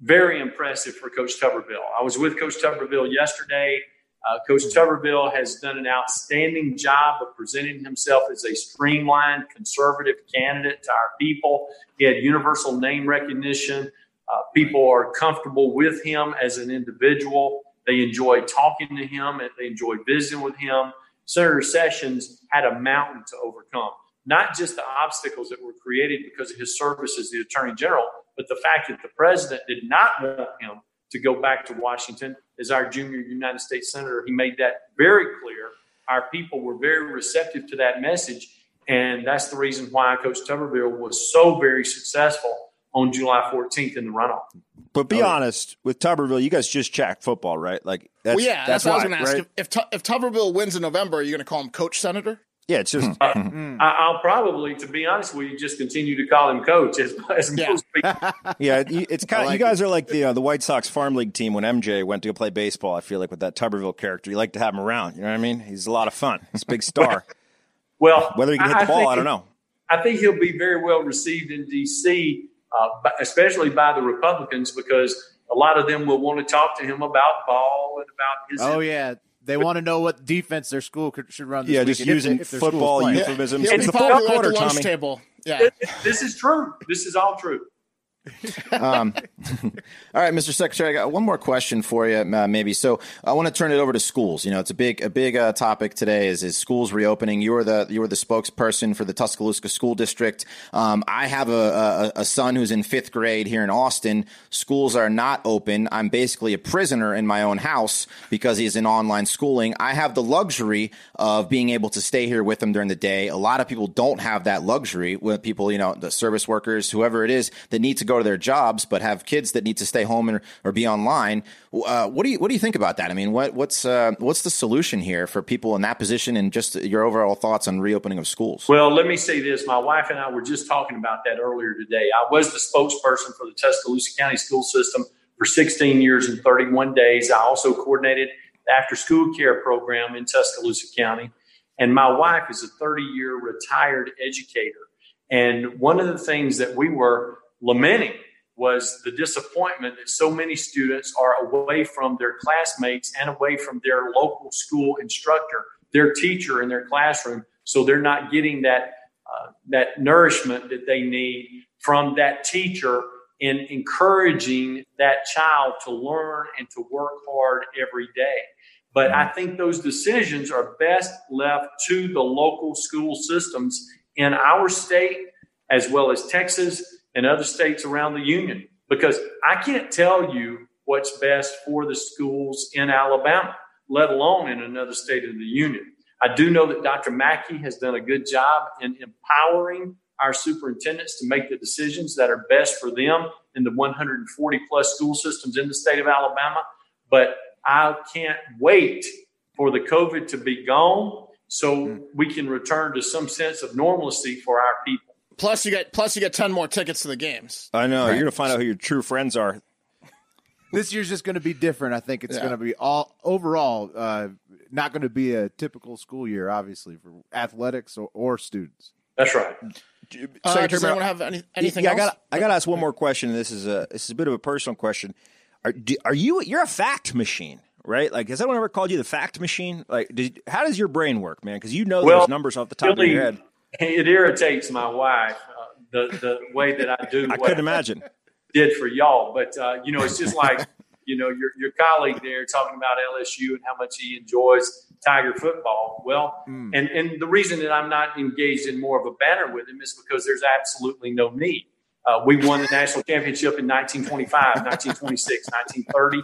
very impressive for Coach Tuberville. I was with Coach Tuberville yesterday. Uh, Coach Tuberville has done an outstanding job of presenting himself as a streamlined, conservative candidate to our people. He had universal name recognition. Uh, people are comfortable with him as an individual. They enjoy talking to him and they enjoy visiting with him. Senator Sessions had a mountain to overcome, not just the obstacles that were created because of his service as the Attorney General, but the fact that the president did not want him to go back to Washington as our junior United States Senator. He made that very clear. Our people were very receptive to that message. And that's the reason why Coach Tuberville was so very successful on July 14th in the runoff. But be honest, with Tuberville, you guys just checked football, right? Like, that's, well, yeah, that's, that's, what I was why, going to ask. If, if, Tu- if Tuberville wins in November, are you going to call him Coach Senator? Yeah, it's just [laughs] I, I'll probably, to be honest with you, just continue to call him Coach as, as Yeah. most people. [laughs] yeah, it's kind. of like you guys are like the uh, the White Sox farm league team when MJ went to go play baseball. I feel like with that Tuberville character, you like to have him around. You know what I mean? He's a lot of fun. He's a big star. Well, Whether he can hit the ball, think I don't know. I think he'll be very well received in D.C., uh, but especially by the Republicans, because a lot of them will want to talk to him about ball and about his. Oh yeah, they want to know what defense their school could, should run. This Yeah, just weekend if using they- if football euphemisms. He'll It's the fourth popular at quarter, the lunch Tommy. table. Yeah. This is true. This is all true. Um, [laughs] all right, Mr. Secretary, I got one more question for you, uh, maybe. So I want to turn it over to schools. You know, it's a big, a big uh, topic today. Is is schools reopening? You are the you were the spokesperson for the Tuscaloosa School District. Um, I have a, a a son who's in fifth grade here in Austin. Schools are not open. I'm basically a prisoner in my own house because he's in online schooling. I have the luxury of being able to stay here with him during the day. A lot of people don't have that luxury. When people, you know, the service workers, whoever it is, that need to go to their jobs but have kids that need to stay home or, or be online. Uh, what do you what do you think about that? I mean, what what's uh, what's the solution here for people in that position, and just your overall thoughts on reopening of schools? Well, let me say this. My wife and I were just talking about that earlier today. I was the spokesperson for the Tuscaloosa County school system for 16 years and 31 days. I also coordinated the after school care program in Tuscaloosa County. And my wife is a 30 year retired educator. And one of the things that we were lamenting was the disappointment that so many students are away from their classmates and away from their local school instructor, their teacher in their classroom. So they're not getting that uh, that nourishment that they need from that teacher in encouraging that child to learn and to work hard every day. But I think those decisions are best left to the local school systems in our state, as well as Texas and other states around the union, because I can't tell you what's best for the schools in Alabama, let alone in another state of the union. I do know that Dr. Mackey has done a good job in empowering our superintendents to make the decisions that are best for them in the 140 plus school systems in the state of Alabama. But I can't wait for the COVID to be gone so hmm. we can return to some sense of normalcy for our people. Plus, you get plus you get ten more tickets to the games. I know you're gonna find out who your true friends are. [laughs] This year's just going to be different. I think it's Yeah. going to be all overall uh, not going to be a typical school year, obviously for athletics or, or students. That's right. Uh, Secretary does Merrill- anyone have any, anything yeah, else? I got I got to ask one more question. and This is a this is a bit of a personal question. Are do, are you you're a fact machine, right? Like has anyone ever called you the fact machine? Like, did, how does your brain work, man? Because you know Well, those numbers off the top really, of your head. It irritates my wife uh, the the way that I do. [laughs] I couldn't imagine. did for y'all, but uh, you know, it's just like you know your your colleague there talking about LSU and how much he enjoys Tiger football. Well, and and the reason that I'm not engaged in more of a banner with him is because there's absolutely no need. Uh, we won the national championship in 1925, 1926, 1930,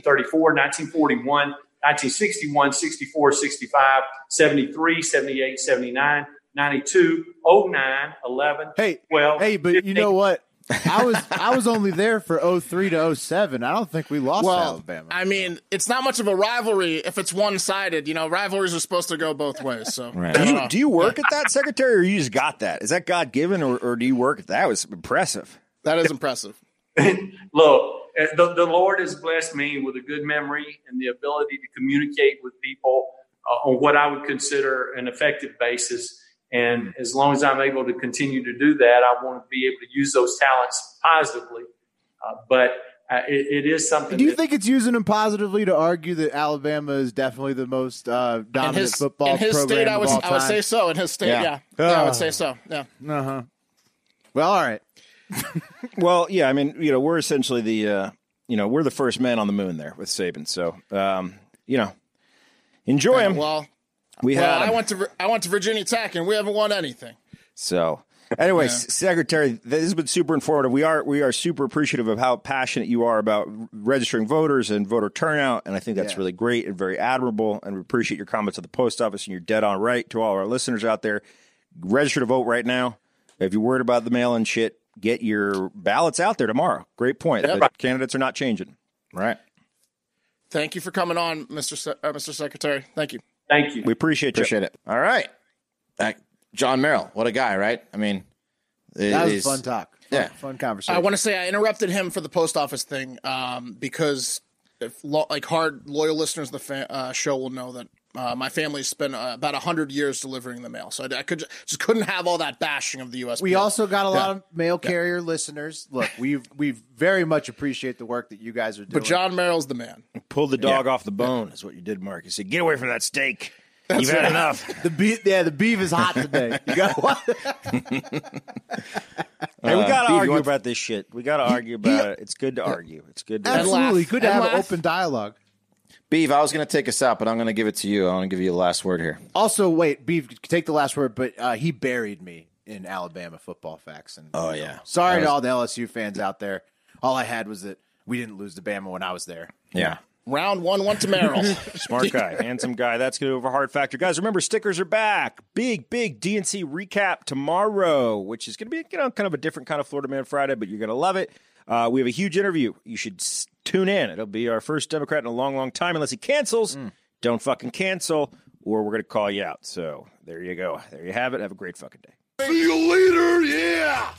1934, 1941, 1961, 64, 65, 73, 78, 79, 92, 09, 11, Hey, 12. hey, but you know what? I was [laughs] I was only there for 03 to 07. I don't think we lost to well, Alabama. I mean, it's not much of a rivalry if it's one sided. You know, rivalries are supposed to go both ways. So, Right. Do you, do you work at that, Secretary, or you just got that? Is that God given, or, or do you work at that? Was impressive. that is impressive. [laughs] Look, uh, the, the Lord has blessed me with a good memory and the ability to communicate with people uh, on what I would consider an effective basis. And as long as I'm able to continue to do that, I want to be able to use those talents positively. Uh, but uh, it, it is something. Do you that- think it's using them positively to argue that Alabama is definitely the most uh, In dominant his, football in his program state, I of would, all I would say so. In his state, Yeah. yeah. Yeah, I would say so. Yeah. Uh huh. Well, all right. [laughs] Well, yeah, I mean, you know, we're essentially the, uh, you know, we're the first men on the moon there with Saban. So, um, you know, enjoy him. Well, we well, had I went to I went to Virginia Tech, and we haven't won anything. So, anyway, S- Secretary, this has been super informative. We are we are super appreciative of how passionate you are about registering voters and voter turnout, and I think that's Yeah. really great and very admirable. And we appreciate your comments at the post office, and you're dead on right to all our listeners out there. register to vote right now. If you're worried about the mail-in shit, get your ballots out there tomorrow. Great point. The candidates are not changing. Right. Thank you for coming on, Mr. Se- uh, Mr. Secretary. Thank you. Thank you. We appreciate you. Appreciate it. All right. Uh, John Merrill, what a guy, right? I mean, it That was is- fun talk. Fun, Yeah. fun conversation. I want to say I interrupted him for the post office thing um, because if lo- like hard loyal listeners of the fa- uh, show will know that uh, my family spent uh, about hundred years delivering the mail, so I, I could just couldn't have all that bashing of the U.S. we also got a lot of mail carrier listeners. Look, we we very much appreciate the work that you guys are doing. but John Merrill's the man. Pulled the dog off the bone is what you did, Mark. You said, "Get away from that steak. You've had enough." [laughs] the beef, yeah, the beef is hot today. [laughs] You got what? [laughs] Hey, we got to Steve, you argue want- about this shit. We got to argue about it. It's good to argue. It's good to Absolutely, laugh. good to And have laugh. an open dialogue. Beeve, I was going to take us out, but I'm going to give it to you. I want to give you the last word here. Also, wait, beef, take the last word, but uh, he buried me in Alabama football facts. And Oh, yeah. sorry That to all the LSU fans out there. All I had was that we didn't lose to Bama when I was there. Yeah. Round one went to Merrill. [laughs] Smart guy, handsome guy. That's going good over hard factor. Guys, remember stickers are back. Big, big DNC recap tomorrow, which is going to be you know kind of a different kind of Florida Man Friday, but you're going to love it. Uh, we have a huge interview. You should tune in. It'll be our first Democrat in a long, long time, unless he cancels. Mm. Don't fucking cancel, or we're going to call you out. So there you go. There you have it. Have a great fucking day. See you later. Yeah.